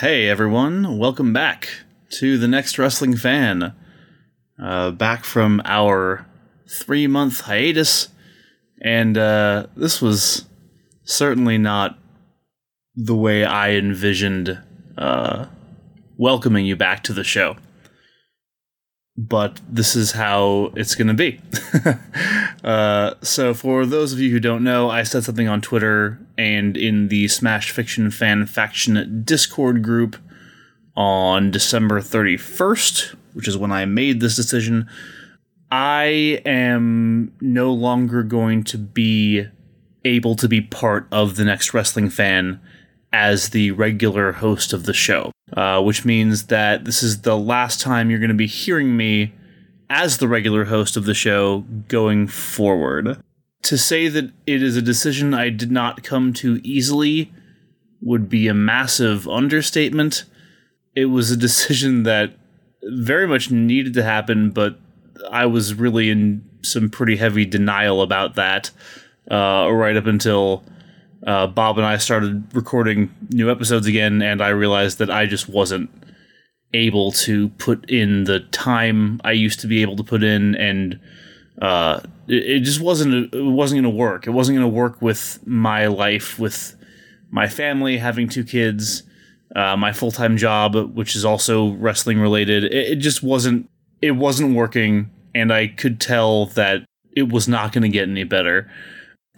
Hey everyone, welcome back to the NXT wrestling fan. Uh, back from our three month hiatus, and uh, this was certainly not the way I envisioned uh, welcoming you back to the show. But this is how it's going to be. uh, so, for those of you who don't know, I said something on Twitter and in the Smash Fiction Fan Faction Discord group on December 31st, which is when I made this decision. I am no longer going to be able to be part of the NXT wrestling fan as the regular host of the show, uh, which means that this is the last time you're going to be hearing me as the regular host of the show going forward. To say that it is a decision I did not come to easily would be a massive understatement. It was a decision that very much needed to happen, but I was really in some pretty heavy denial about that uh, right up until uh, Bob and I started recording new episodes again, and I realized that I just wasn't able to put in the time I used to be able to put in, and uh, it, it, just wasn't it wasn't going to work. It wasn't going to work with my life, with my family, having two kids, uh, my full time job, which is also wrestling related. It, it just wasn't it wasn't working, and I could tell that it was not going to get any better.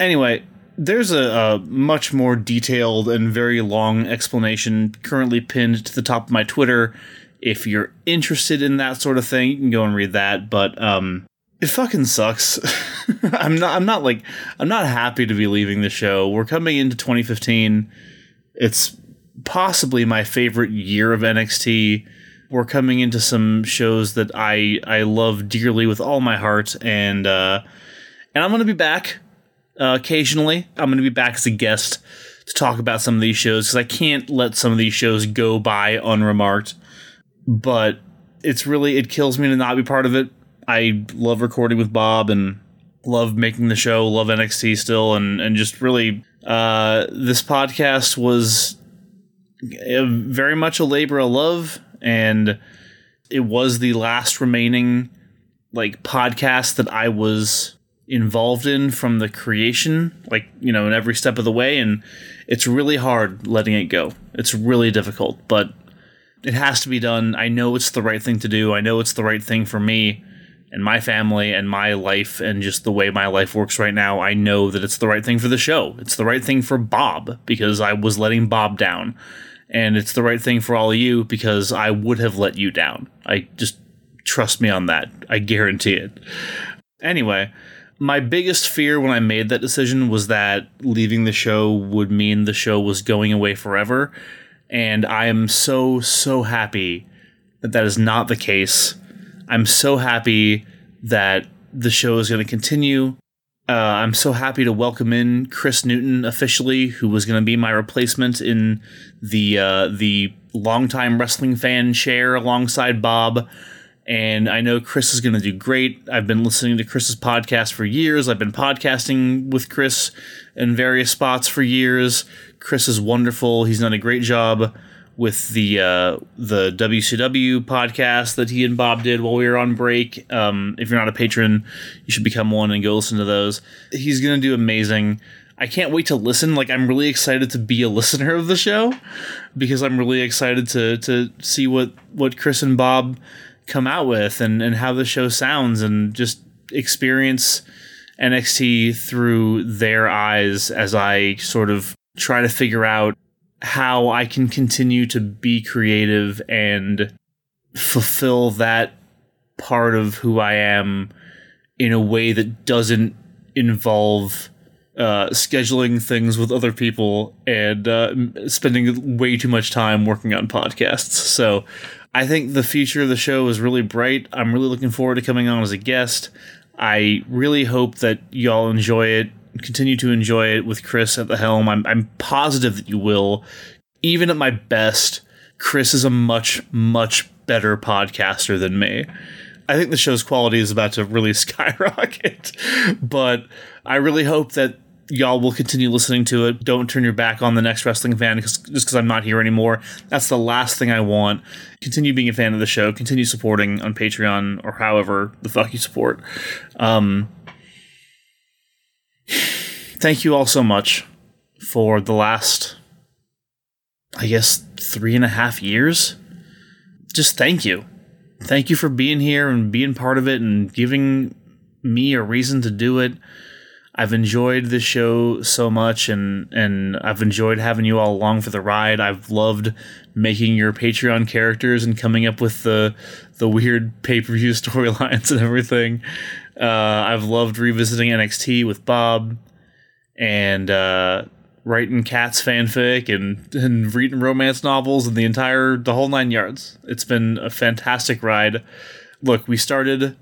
Anyway, there's a, a, much more detailed and very long explanation currently pinned to the top of my Twitter. If you're interested in that sort of thing, you can go and read that. But um, it fucking sucks. I'm not. I'm not like. I'm not happy to be leaving the show. We're coming into 2015. It's possibly my favorite year of NXT. We're coming into some shows that I I love dearly with all my heart, and uh, and I'm gonna be back uh, occasionally. I'm going to be back as a guest to talk about some of these shows because I can't let some of these shows go by unremarked. But it's really, it kills me to not be part of it. I love recording with Bob and love making the show, love NXT still, and, and just really, uh, this podcast was very much a labor of love. And it was the last remaining like podcast that I was involved in from the creation, like, you know, in every step of the way. And it's really hard letting it go. It's really difficult, but it has to be done. I know it's the right thing to do. I know it's the right thing for me and my family and my life and just the way my life works right now. I know that it's the right thing for the show. It's the right thing for Bob because I was letting Bob down. And it's the right thing for all of you because I would have let you down. I just trust me on that. I guarantee it. Anyway, my biggest fear when I made that decision was that leaving the show would mean the show was going away forever. And I am so, so happy that that is not the case. I'm so happy that the show is going to continue. Uh, I'm so happy to welcome in Kris Newton officially, who was going to be my replacement in the uh, the longtime wrestling fan chair alongside Bob and I know Kris is going to do great. I've been listening to Kris's podcast for years. I've been podcasting with Kris in various spots for years. Kris is wonderful. He's done a great job with the uh, the WCW podcast that he and Bob did while we were on break. Um, if you're not a patron, you should become one and go listen to those. He's going to do amazing. I can't wait to listen. Like I'm really excited to be a listener of the show because I'm really excited to to see what what Kris and Bob come out with and, and how the show sounds and just experience NXT through their eyes as I sort of try to figure out how I can continue to be creative and fulfill that part of who I am in a way that doesn't involve uh, scheduling things with other people and uh, spending way too much time working on podcasts. So I think the future of the show is really bright. I'm really looking forward to coming on as a guest. I really hope that y'all enjoy it, continue to enjoy it with Kris at the helm. I'm, I'm positive that you will. Even at my best, Kris is a much, much better podcaster than me. I think the show's quality is about to really skyrocket, but I really hope that y'all will continue listening to it. Don't turn your back on the NXT wrestling fan just because I'm not here anymore. That's the last thing I want. Continue being a fan of the show. Continue supporting on Patreon or however the fuck you support. Um, thank you all so much for the last, I guess, three and a half years. Just thank you. Thank you for being here and being part of it and giving me a reason to do it. I've enjoyed the show so much and and I've enjoyed having you all along for the ride. I've loved making your Patreon characters and coming up with the the weird pay-per-view storylines and everything. Uh, I've loved revisiting NXT with Bob and uh, writing cats fanfic and, and reading romance novels and the entire the whole nine yards. It's been a fantastic ride. Look, we started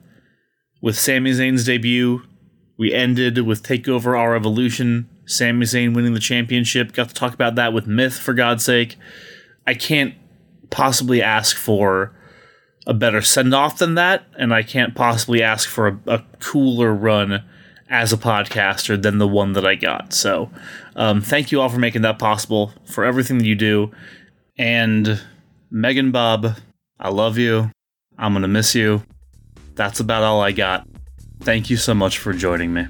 with Sami Zayn's debut. We ended with Takeover R Evolution. Sami Zayn winning the championship. Got to talk about that with Myth, for God's sake. I can't possibly ask for a better send off than that, and I can't possibly ask for a, a cooler run as a podcaster than the one that I got. So, um, thank you all for making that possible, for everything that you do. And Megan Bob, I love you. I'm going to miss you. That's about all I got. Thank you so much for joining me.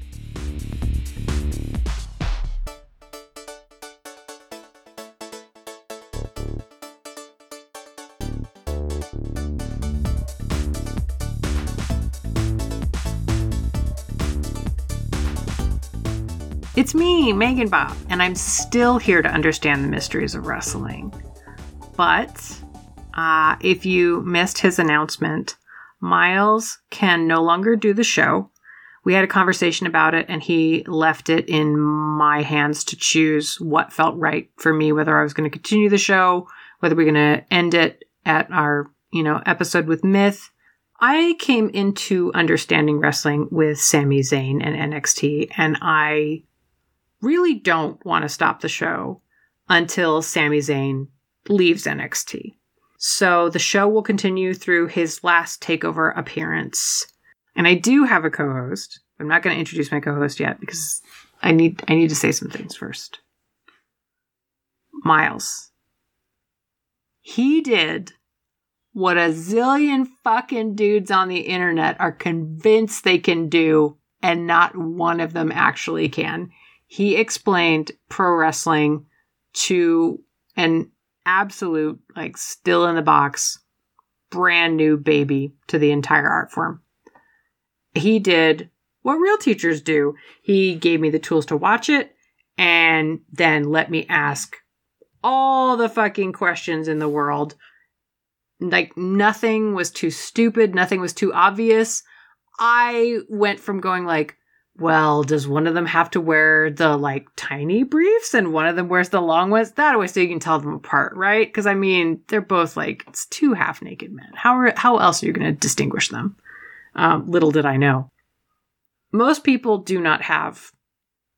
It's me, Megan Bob, and I'm still here to understand the mysteries of wrestling. But uh, if you missed his announcement, Miles can no longer do the show. We had a conversation about it, and he left it in my hands to choose what felt right for me, whether I was going to continue the show, whether we're going to end it at our, you know, episode with Myth. I came into understanding wrestling with Sami Zayn and NXT, and I really don't want to stop the show until Sami Zayn leaves NXT. So the show will continue through his last takeover appearance. And I do have a co-host. I'm not going to introduce my co-host yet because I need I need to say some things first. Miles. He did what a zillion fucking dudes on the internet are convinced they can do and not one of them actually can he explained pro wrestling to an absolute, like, still in the box, brand new baby to the entire art form. He did what real teachers do. He gave me the tools to watch it and then let me ask all the fucking questions in the world. Like, nothing was too stupid, nothing was too obvious. I went from going like, well, does one of them have to wear the like tiny briefs and one of them wears the long ones? That way, so you can tell them apart, right? Because I mean, they're both like it's two half naked men. How are, how else are you going to distinguish them? Um, little did I know. Most people do not have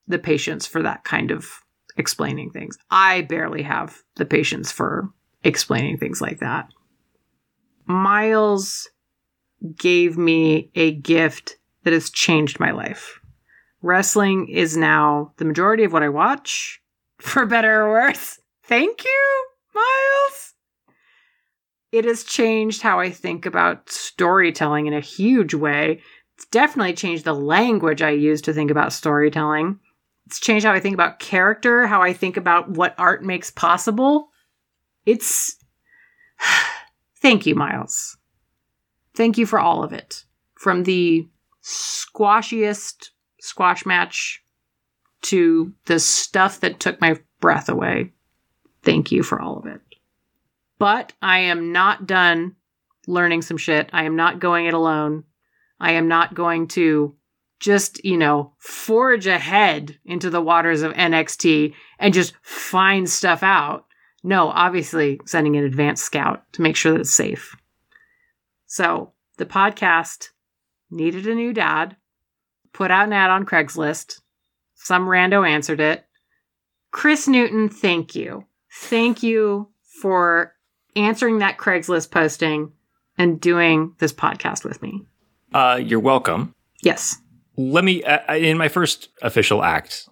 the patience for that kind of explaining things. I barely have the patience for explaining things like that. Miles gave me a gift that has changed my life wrestling is now the majority of what I watch, for better or worse. Thank you, Miles. It has changed how I think about storytelling in a huge way. It's definitely changed the language I use to think about storytelling. It's changed how I think about character, how I think about what art makes possible. It's. Thank you, Miles. Thank you for all of it. From the squashiest squash match to the stuff that took my breath away. Thank you for all of it. But I am not done learning some shit. I am not going it alone. I am not going to just, you know, forge ahead into the waters of NXT and just find stuff out. No, obviously sending an advanced scout to make sure that it's safe. So the podcast needed a new dad put out an ad on Craigslist. Some rando answered it. Kris Newton, thank you. Thank you for answering that Craigslist posting and doing this podcast with me. Uh, you're welcome. Yes. Let me, uh, in my first official act,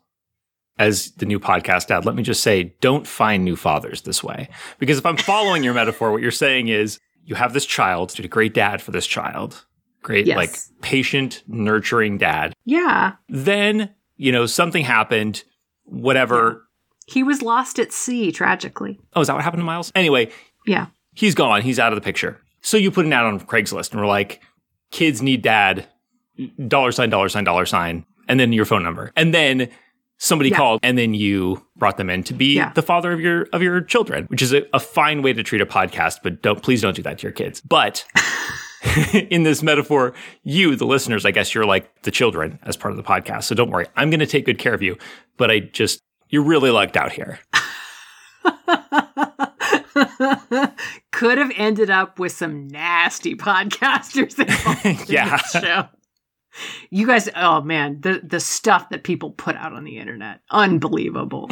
as the new podcast dad, let me just say, don't find new fathers this way. Because if I'm following your metaphor, what you're saying is you have this child, did a great dad for this child, great, Yes. like patient, nurturing dad. Yeah. Then, you know, something happened, whatever. He was lost at sea, tragically. Oh, is that what happened to Miles? Anyway, Yeah. he's gone. He's out of the picture. So you put an ad on Craigslist and we're like, kids need dad, dollar sign, dollar sign, dollar sign, and then your phone number. And then somebody Yeah. called and then you brought them in to be Yeah. the father of your of your children, which is a, a fine way to treat a podcast, but don't please don't do that to your kids. But in this metaphor, you, the listeners, I guess you're like the children as part of the podcast. So don't worry. I'm gonna take good care of you. But I just you're really lucked out here. Could have ended up with some nasty podcasters Yeah. show. You guys, oh man, the the stuff that people put out on the internet, unbelievable.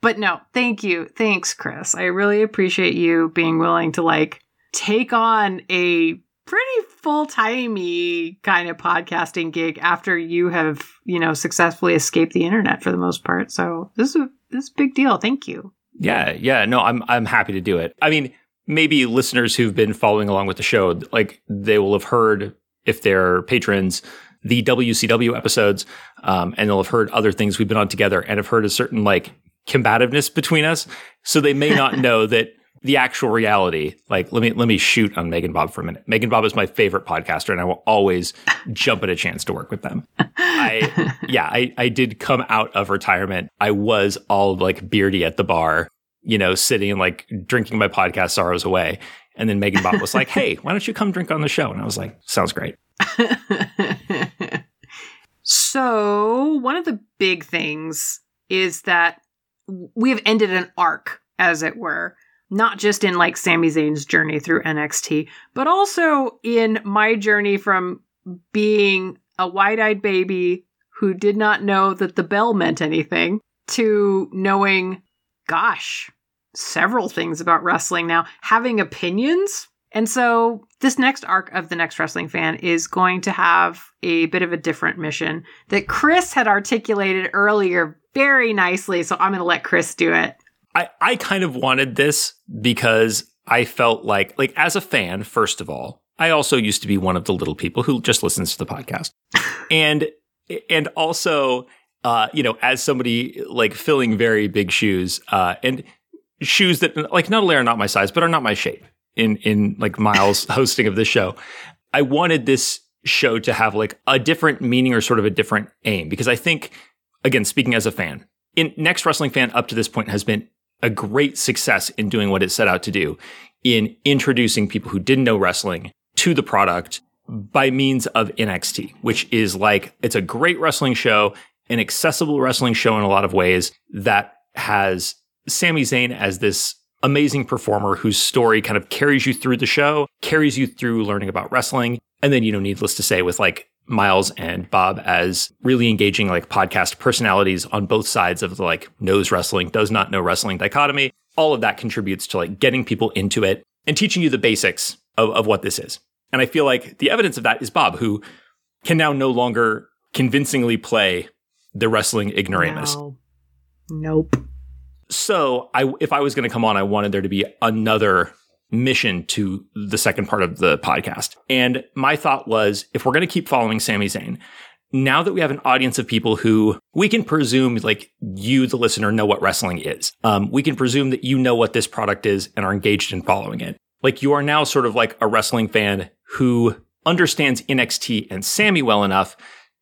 but no, thank you, thanks, Kris. I really appreciate you being willing to like take on a pretty full timey kind of podcasting gig after you have you know successfully escaped the internet for the most part. So this is a this is a big deal. Thank you. Yeah, yeah, no, I'm I'm happy to do it. I mean, maybe listeners who've been following along with the show, like they will have heard if they're patrons the WCW episodes, um, and they'll have heard other things we've been on together, and have heard a certain like combativeness between us. So they may not know that the actual reality. Like, let me let me shoot on Megan Bob for a minute. Megan Bob is my favorite podcaster, and I will always jump at a chance to work with them. I yeah, I, I did come out of retirement. I was all like beardy at the bar, you know, sitting and like drinking my podcast sorrows away. And then Megan Bob was like, Hey, why don't you come drink on the show? And I was like, Sounds great. so, one of the big things is that we have ended an arc, as it were, not just in like Sami Zayn's journey through NXT, but also in my journey from being a wide eyed baby who did not know that the bell meant anything to knowing, gosh, several things about wrestling now, having opinions. And so this next arc of the NXT wrestling fan is going to have a bit of a different mission that Kris had articulated earlier very nicely. So I'm going to let Kris do it. I, I kind of wanted this because I felt like like as a fan, first of all, I also used to be one of the little people who just listens to the podcast. and and also uh, you know, as somebody like filling very big shoes, uh, and shoes that like not only are not my size, but are not my shape in in like Miles hosting of this show. I wanted this show to have like a different meaning or sort of a different aim because I think, again, speaking as a fan, in NXT Wrestling Fan up to this point has been a great success in doing what it set out to do in introducing people who didn't know wrestling to the product by means of NXT, which is like it's a great wrestling show, an accessible wrestling show in a lot of ways that has Sami Zayn as this amazing performer whose story kind of carries you through the show, carries you through learning about wrestling, and then you know needless to say with like Miles and Bob as really engaging like podcast personalities on both sides of the like knows wrestling, does not know wrestling dichotomy. All of that contributes to like getting people into it and teaching you the basics of, of what this is. And I feel like the evidence of that is Bob, who can now no longer convincingly play the wrestling ignoramus. No. Nope. So I, if I was going to come on, I wanted there to be another mission to the second part of the podcast. And my thought was, if we're going to keep following Sami Zayn, now that we have an audience of people who we can presume, like you, the listener, know what wrestling is. Um, we can presume that you know what this product is and are engaged in following it. Like you are now sort of like a wrestling fan who understands NXT and Sami well enough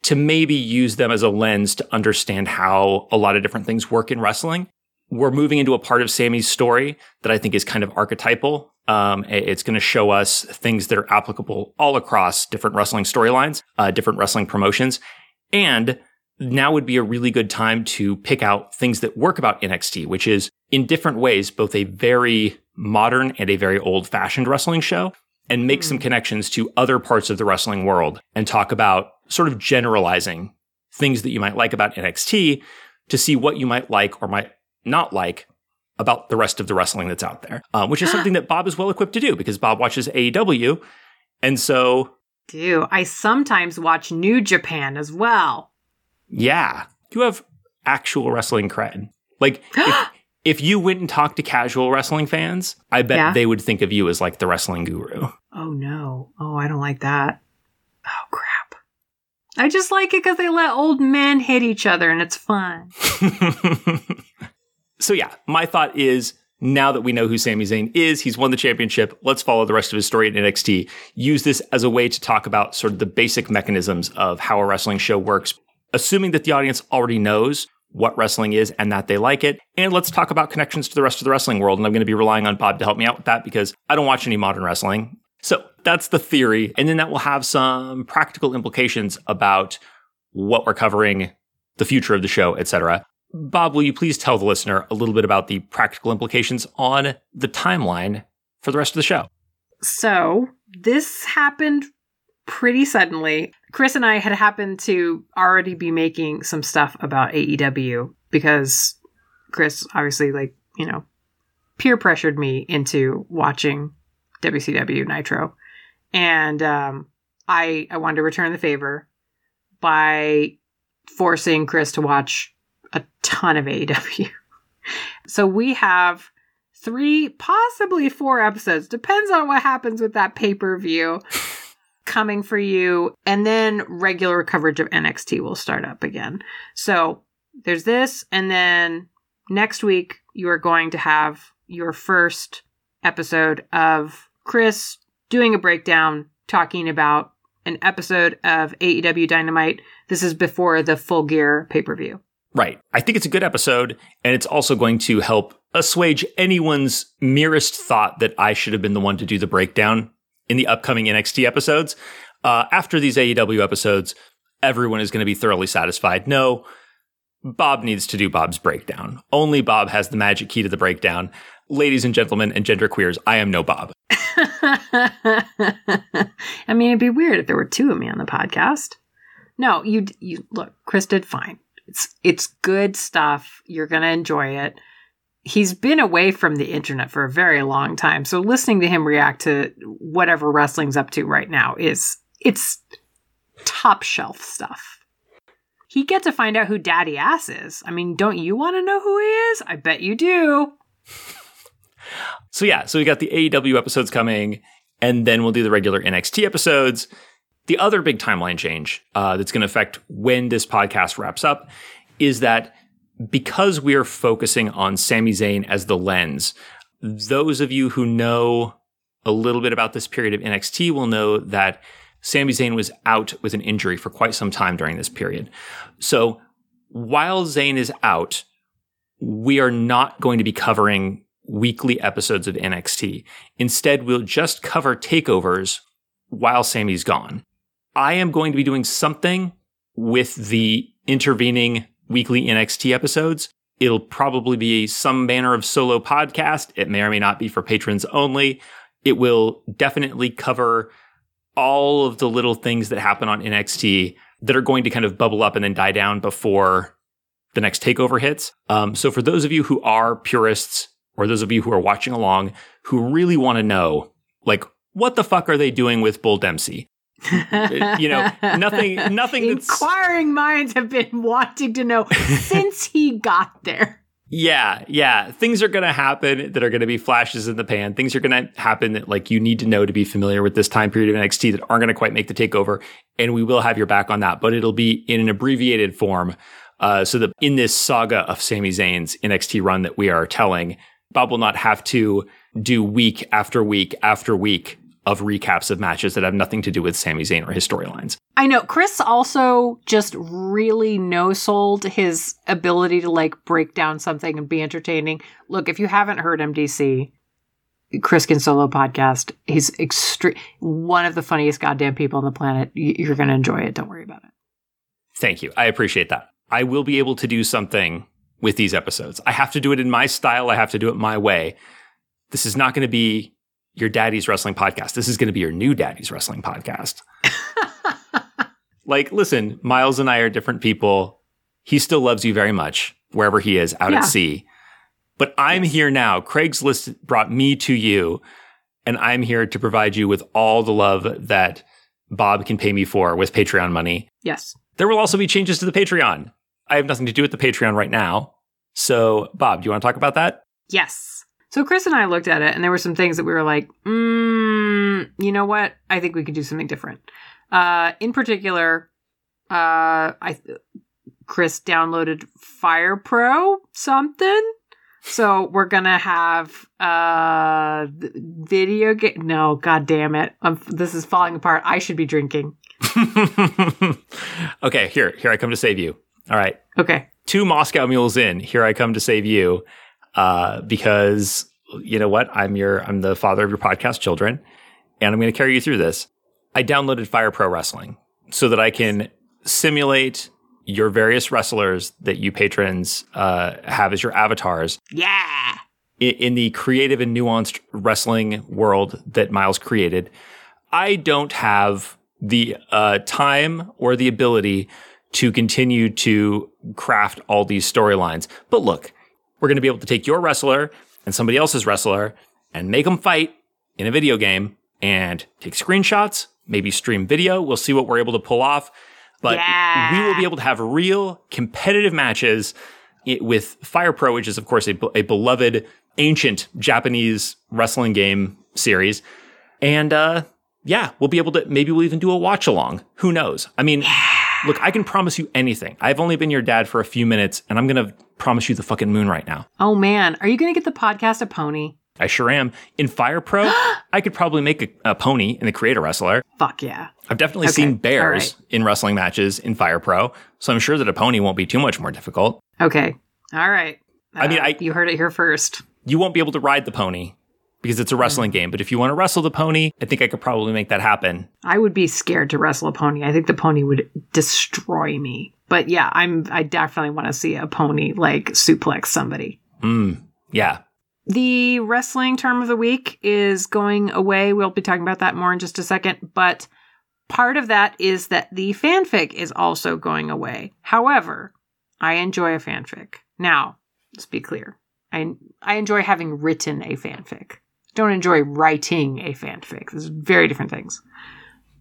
to maybe use them as a lens to understand how a lot of different things work in wrestling. We're moving into a part of Sami's story that I think is kind of archetypal. Um, it's going to show us things that are applicable all across different wrestling storylines, uh, different wrestling promotions. And now would be a really good time to pick out things that work about NXT, which is in different ways, both a very modern and a very old fashioned wrestling show and make some connections to other parts of the wrestling world and talk about sort of generalizing things that you might like about NXT to see what you might like or might not like about the rest of the wrestling that's out there, um, which is something that Bob is well equipped to do because Bob watches AEW. And so, Do I sometimes watch New Japan as well? yeah, you have actual wrestling cred. Like if, if you went and talked to casual wrestling fans, I bet Yeah. they would think of you as like the wrestling guru. Oh no. Oh, I don't like that. Oh crap. I just like it because they let old men hit each other and it's fun. so yeah, my thought is now that we know who Sami Zayn is, he's won the championship. Let's follow the rest of his story in NXT. Use this as a way to talk about sort of the basic mechanisms of how a wrestling show works, assuming that the audience already knows what wrestling is and that they like it. And let's talk about connections to the rest of the wrestling world. And I'm going to be relying on Bob to help me out with that because I don't watch any modern wrestling. So that's the theory. And then that will have some practical implications about what we're covering, the future of the show, etc. Bob, will you please tell the listener a little bit about the practical implications on the timeline for the rest of the show? So this happened pretty suddenly. Kris and I had happened to already be making some stuff about AEW because Kris obviously like, you know, peer pressured me into watching WCW Nitro. And um I I wanted to return the favor by forcing Kris to watch ton of AEW. so we have three, possibly four episodes, depends on what happens with that pay per view coming for you. And then regular coverage of NXT will start up again. So there's this. And then next week, you are going to have your first episode of Kris doing a breakdown talking about an episode of AEW Dynamite. This is before the full gear pay per view. Right. I think it's a good episode, and it's also going to help assuage anyone's merest thought that I should have been the one to do the breakdown in the upcoming NXT episodes. Uh, after these AEW episodes, everyone is going to be thoroughly satisfied. No, Bob needs to do Bob's breakdown. Only Bob has the magic key to the breakdown. Ladies and gentlemen and gender queers, I am no Bob. I mean, it'd be weird if there were two of me on the podcast. No, you you look, Kris did fine. It's it's good stuff. You're gonna enjoy it. He's been away from the internet for a very long time, so listening to him react to whatever wrestling's up to right now is it's top shelf stuff. He get to find out who Daddy Ass is. I mean, don't you want to know who he is? I bet you do. So yeah, so we got the AEW episodes coming, and then we'll do the regular NXT episodes. The other big timeline change uh, that's going to affect when this podcast wraps up is that because we are focusing on Sami Zayn as the lens, those of you who know a little bit about this period of NXT will know that Sami Zayn was out with an injury for quite some time during this period. So while Zayn is out, we are not going to be covering weekly episodes of NXT. Instead, we'll just cover takeovers while Sami's gone. I am going to be doing something with the intervening weekly NXT episodes. It'll probably be some manner of solo podcast. It may or may not be for patrons only. It will definitely cover all of the little things that happen on NXT that are going to kind of bubble up and then die down before the next takeover hits. Um, so for those of you who are purists or those of you who are watching along who really want to know, like, what the fuck are they doing with Bull Dempsey? You know, nothing, nothing that's Inquiring minds have been wanting to know since he got there. Yeah, yeah. Things are going to happen that are going to be flashes in the pan. Things are going to happen that like you need to know to be familiar with this time period of NXT that aren't going to quite make the takeover. And we will have your back on that, but it'll be in an abbreviated form. Uh, so that in this saga of Sami Zayn's NXT run that we are telling, Bob will not have to do week after week after week of recaps of matches that have nothing to do with Sami Zayn or his storylines. I know. Kris also just really no sold his ability to like break down something and be entertaining. Look, if you haven't heard MDC, Kris Can Solo podcast, he's extreme, one of the funniest goddamn people on the planet. You're going to enjoy it. Don't worry about it. Thank you. I appreciate that. I will be able to do something with these episodes. I have to do it in my style. I have to do it my way. This is not going to be your daddy's wrestling podcast. This is going to be your new daddy's wrestling podcast. like, listen, Miles and I are different people. He still loves you very much wherever he is out Yeah. at sea. But I'm here now. Craigslist brought me to you, and I'm here to provide you with all the love that Bob can pay me for with Patreon money. Yes. There will also be changes to the Patreon. I have nothing to do with the Patreon right now. So, Bob, do you want to talk about that? Yes. So Kris and I looked at it, and there were some things that we were like, mm, you know what? I think we could do something different. Uh, in particular, uh, I Kris downloaded Fire Pro something. So we're gonna have uh video game. No, god damn it! I'm, this is falling apart. I should be drinking. okay, here, here I come to save you. All right, Okay. two Moscow mules in. Here I come to save you, uh, because you know what? I'm your, I'm the father of your podcast children, and I'm going to carry you through this. I downloaded Fire Pro Wrestling so that I can simulate your various wrestlers that you patrons uh, have as your avatars Yeah. i- in the creative and nuanced wrestling world that Miles created, I don't have the uh, time or the ability to continue to craft all these storylines. But look, we're going to be able to take your wrestler and somebody else's wrestler and make them fight in a video game and take screenshots, maybe stream video. We'll see what we're able to pull off. But Yeah. we will be able to have real competitive matches with Fire Pro, which is of course a, a beloved ancient Japanese wrestling game series. And uh, yeah, we'll be able to maybe we'll even do a watch along. Who knows? I mean, look, I can promise you anything. I've only been your dad for a few minutes, and I'm gonna promise you the fucking moon right now. Oh man, are you gonna get the podcast a pony? I sure am. In Fire Pro, I could probably make a, a pony in the creator wrestler. Fuck yeah. I've definitely Okay, seen bears right. in wrestling matches in Fire Pro, so I'm sure that a pony won't be too much more difficult. Okay. All right. I mean, Uh, I- you heard it here first. You won't be able to ride the pony because it's a wrestling game, but if you want to wrestle the pony, I think I could probably make that happen. I would be scared to wrestle a pony. I think the pony would destroy me. But yeah, I'm. I definitely want to see a pony like suplex somebody. Mm, yeah. The wrestling term of the week is going away. We'll be talking about that more in just a second. But part of that is that the fanfic is also going away. However, I enjoy a fanfic. Now, let's be clear. I I enjoy having written a fanfic. Don't enjoy writing a fanfic. Those are very different things.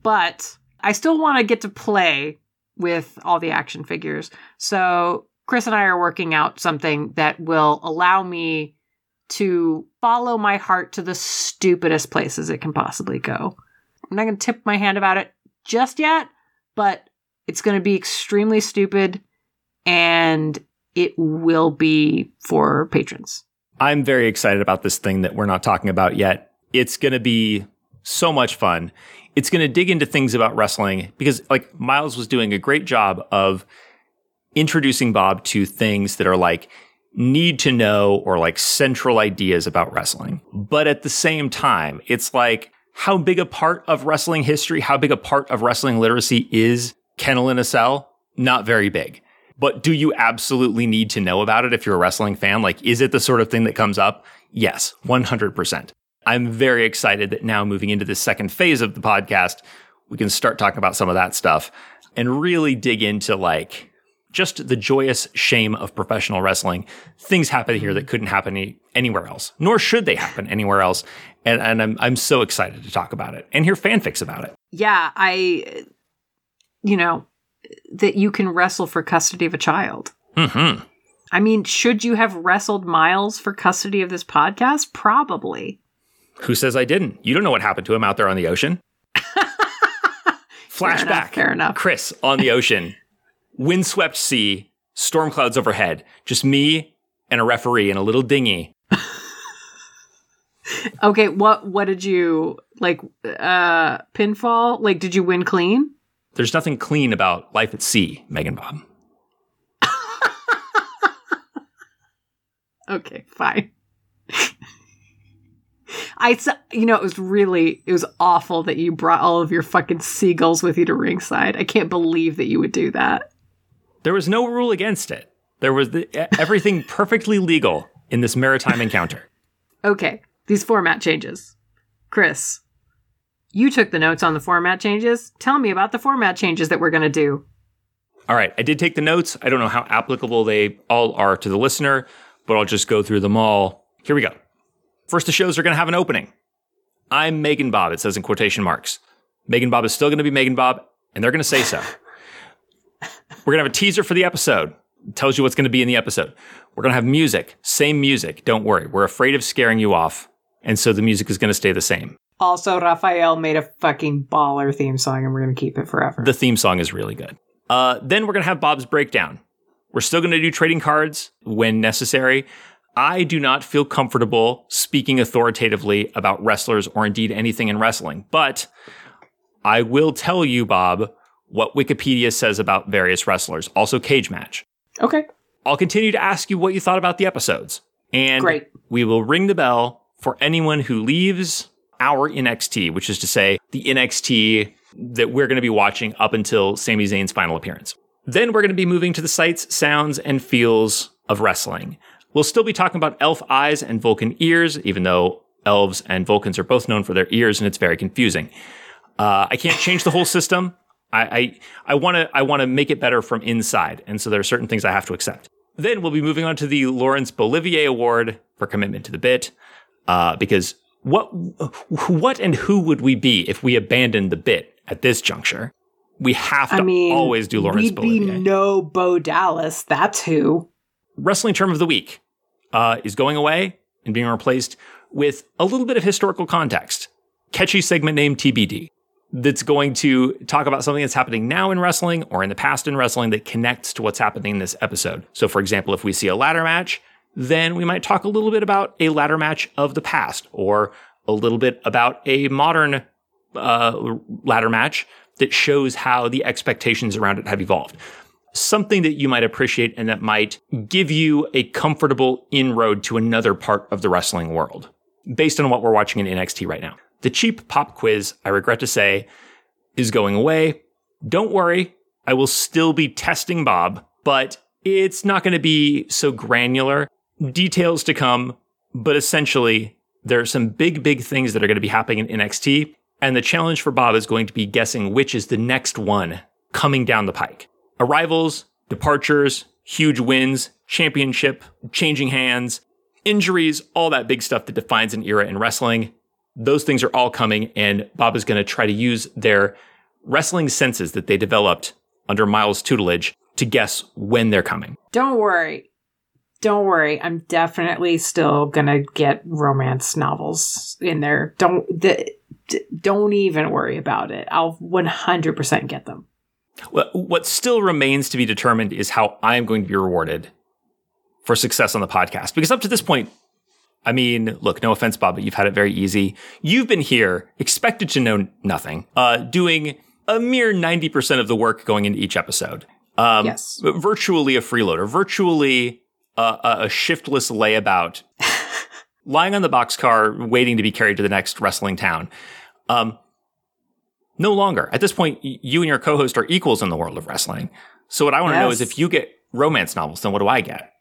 But I still want to get to play with all the action figures. So Chris and I are working out something that will allow me to follow my heart to the stupidest places it can possibly go. I'm not going to tip my hand about it just yet, but it's going to be extremely stupid and it will be for patrons. I'm very excited about this thing that we're not talking about yet. It's going to be so much fun. It's going to dig into things about wrestling because, like, Miles was doing a great job of introducing Bob to things that are like need to know or like central ideas about wrestling. But at the same time, it's like how big a part of wrestling history, how big a part of wrestling literacy is Kennel in a Cell? Not very big. But do you absolutely need to know about it if you're a wrestling fan? Like, is it the sort of thing that comes up? Yes, 100%. I'm very excited that now moving into the second phase of the podcast, we can start talking about some of that stuff and really dig into like just the joyous shame of professional wrestling. Things happen here that couldn't happen any, anywhere else, nor should they happen anywhere else. And, and I'm, I'm so excited to talk about it and hear fanfics about it. Yeah, I, you know, that you can wrestle for custody of a child. hmm I mean, should you have wrestled Miles for custody of this podcast? Probably. Who says I didn't? You don't know what happened to him out there on the ocean. Flashback. fair enough. Kris on the ocean, windswept sea, storm clouds overhead, just me and a referee in a little dinghy. Okay, what what did you like uh pinfall? Like did you win clean? There's nothing clean about life at sea, Megan Bob. Okay, fine. I you know it was really it was awful that you brought all of your fucking seagulls with you to ringside. I can't believe that you would do that. There was no rule against it. There was the, everything perfectly legal in this maritime encounter. Okay, these format changes. Kris, you took the notes on the format changes. Tell me about the format changes that we're going to do. All right, I did take the notes. I don't know how applicable they all are to the listener, but I'll just go through them all. Here we go. First, the shows are going to have an opening. I'm Megan Bob, it says in quotation marks. Megan Bob is still going to be Megan Bob, and they're going to say so. We're going to have a teaser for the episode. tells you what's going to be in the episode. We're going to have music, same music. Don't worry. We're afraid of scaring you off. And so the music is going to stay the same. Also, Rafael made a fucking baller theme song, and we're going to keep it forever. The theme song is really good. Uh, then we're going to have Bob's breakdown. We're still going to do trading cards when necessary. I do not feel comfortable speaking authoritatively about wrestlers or indeed anything in wrestling, but I will tell you, Bob, what Wikipedia says about various wrestlers, also cage match. okay. I'll continue to ask you what you thought about the episodes. And Great. we will ring the bell for anyone who leaves our NXT, which is to say the NXT that we're going to be watching up until Sami Zayn's final appearance. Then we're going to be moving to the sights, sounds, and feels of wrestling. We'll still be talking about elf eyes and Vulcan ears, even though elves and Vulcans are both known for their ears, and it's very confusing. Uh, I can't change the whole system. I I want to I want to make it better from inside, and so there are certain things I have to accept. Then we'll be moving on to the Lawrence Bolivier Award for commitment to the bit, uh, because what what and who would we be if we abandoned the bit at this juncture? We have to I mean, always do Lawrence we'd be no Bo Dallas. That's who. Wrestling Term of the Week uh, is going away and being replaced with a little bit of historical context. Catchy segment name TBD that's going to talk about something that's happening now in wrestling or in the past in wrestling that connects to what's happening in this episode. So, for example, if we see a ladder match, then we might talk a little bit about a ladder match of the past or a little bit about a modern uh, ladder match that shows how the expectations around it have evolved. Something that you might appreciate and that might give you a comfortable inroad to another part of the wrestling world based on what we're watching in NXT right now. The cheap pop quiz, I regret to say, is going away. Don't worry, I will still be testing Bob, but it's not going to be so granular. Details to come, but essentially, there are some big, big things that are going to be happening in NXT. And the challenge for Bob is going to be guessing which is the next one coming down the pike. Arrivals, departures, huge wins, championship, changing hands, injuries, all that big stuff that defines an era in wrestling. Those things are all coming, and Bob is going to try to use their wrestling senses that they developed under Miles' tutelage to guess when they're coming. Don't worry. Don't worry. I'm definitely still gonna get romance novels in there. Don't the, don't even worry about it. I'll 100% get them. What what still remains to be determined is how I'm going to be rewarded for success on the podcast. Because up to this point, I mean, look, no offense, Bob, but you've had it very easy. You've been here, expected to know nothing, uh, doing a mere 90% of the work going into each episode. Um, Yes. Virtually a freeloader, virtually uh, a, a shiftless layabout, lying on the boxcar, waiting to be carried to the next wrestling town. Um, no longer. At this point, you and your co-host are equals in the world of wrestling. So what I want to know is if you get romance novels, then what do I get?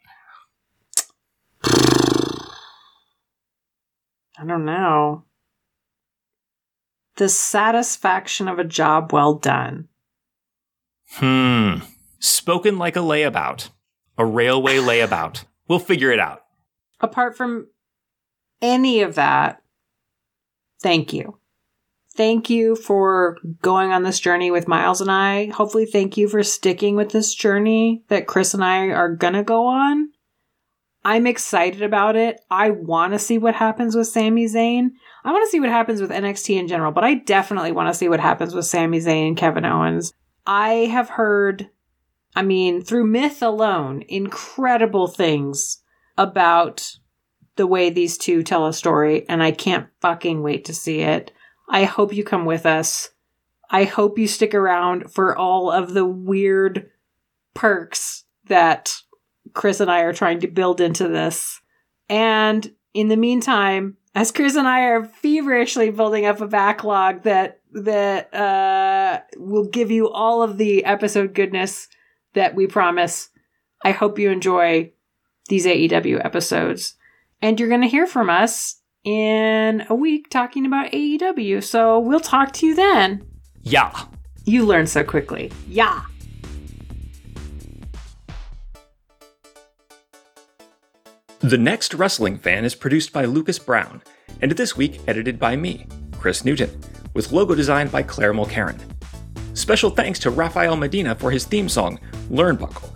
I don't know. The satisfaction of a job well done. Hmm. Spoken like a layabout. A railway layabout. We'll figure it out. Apart from any of that, thank you. Thank you for going on this journey with Miles and I. Hopefully, thank you for sticking with this journey that Kris and I are gonna go on. I'm excited about it. I want to see what happens with Sami Zayn. I want to see what happens with NXT in general, but I definitely want to see what happens with Sami Zayn and Kevin Owens. I have heard, I mean, through myth alone, incredible things about the way these two tell a story, and I can't fucking wait to see it. I hope you come with us. I hope you stick around for all of the weird perks that Kris and I are trying to build into this. And in the meantime, as Kris and I are feverishly building up a backlog that that uh, will give you all of the episode goodness that we promise, I hope you enjoy these AEW episodes. And you're going to hear from us in a week talking about AEW. So we'll talk to you then. Yeah. You learn so quickly. Yeah. The NXT Wrestling Fan is produced by Lucas Brown, and this week edited by me, Kris Newton, with logo design by Claire Mulcairn. Special thanks to Rafael Medina for his theme song, Learnbuckle,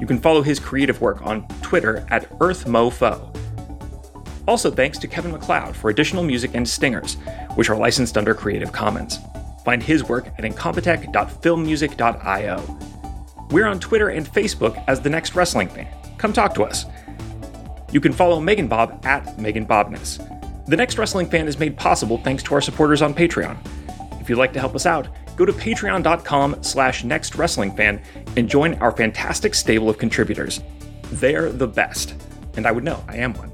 You can follow his creative work on Twitter at EarthMeauxFaux. Also, thanks to Kevin MacLeod for additional music and stingers, which are licensed under Creative Commons. Find his work at incompetech.filmmusic.io. We're on Twitter and Facebook as The NXT Wrestling Fan. Come talk to us. You can follow Megan Bob at Megan Bobness. The NXT Wrestling Fan is made possible thanks to our supporters on Patreon. If you'd like to help us out, go to patreon.com slash nxtwrestlingfan and join our fantastic stable of contributors. They're the best, and I would know I am one.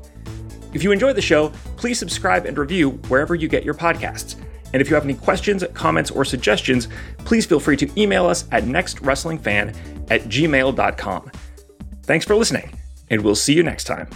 If you enjoy the show, please subscribe and review wherever you get your podcasts. And if you have any questions, comments, or suggestions, please feel free to email us at nxtwrestlingfan at gmail.com. Thanks for listening, and we'll see you next time.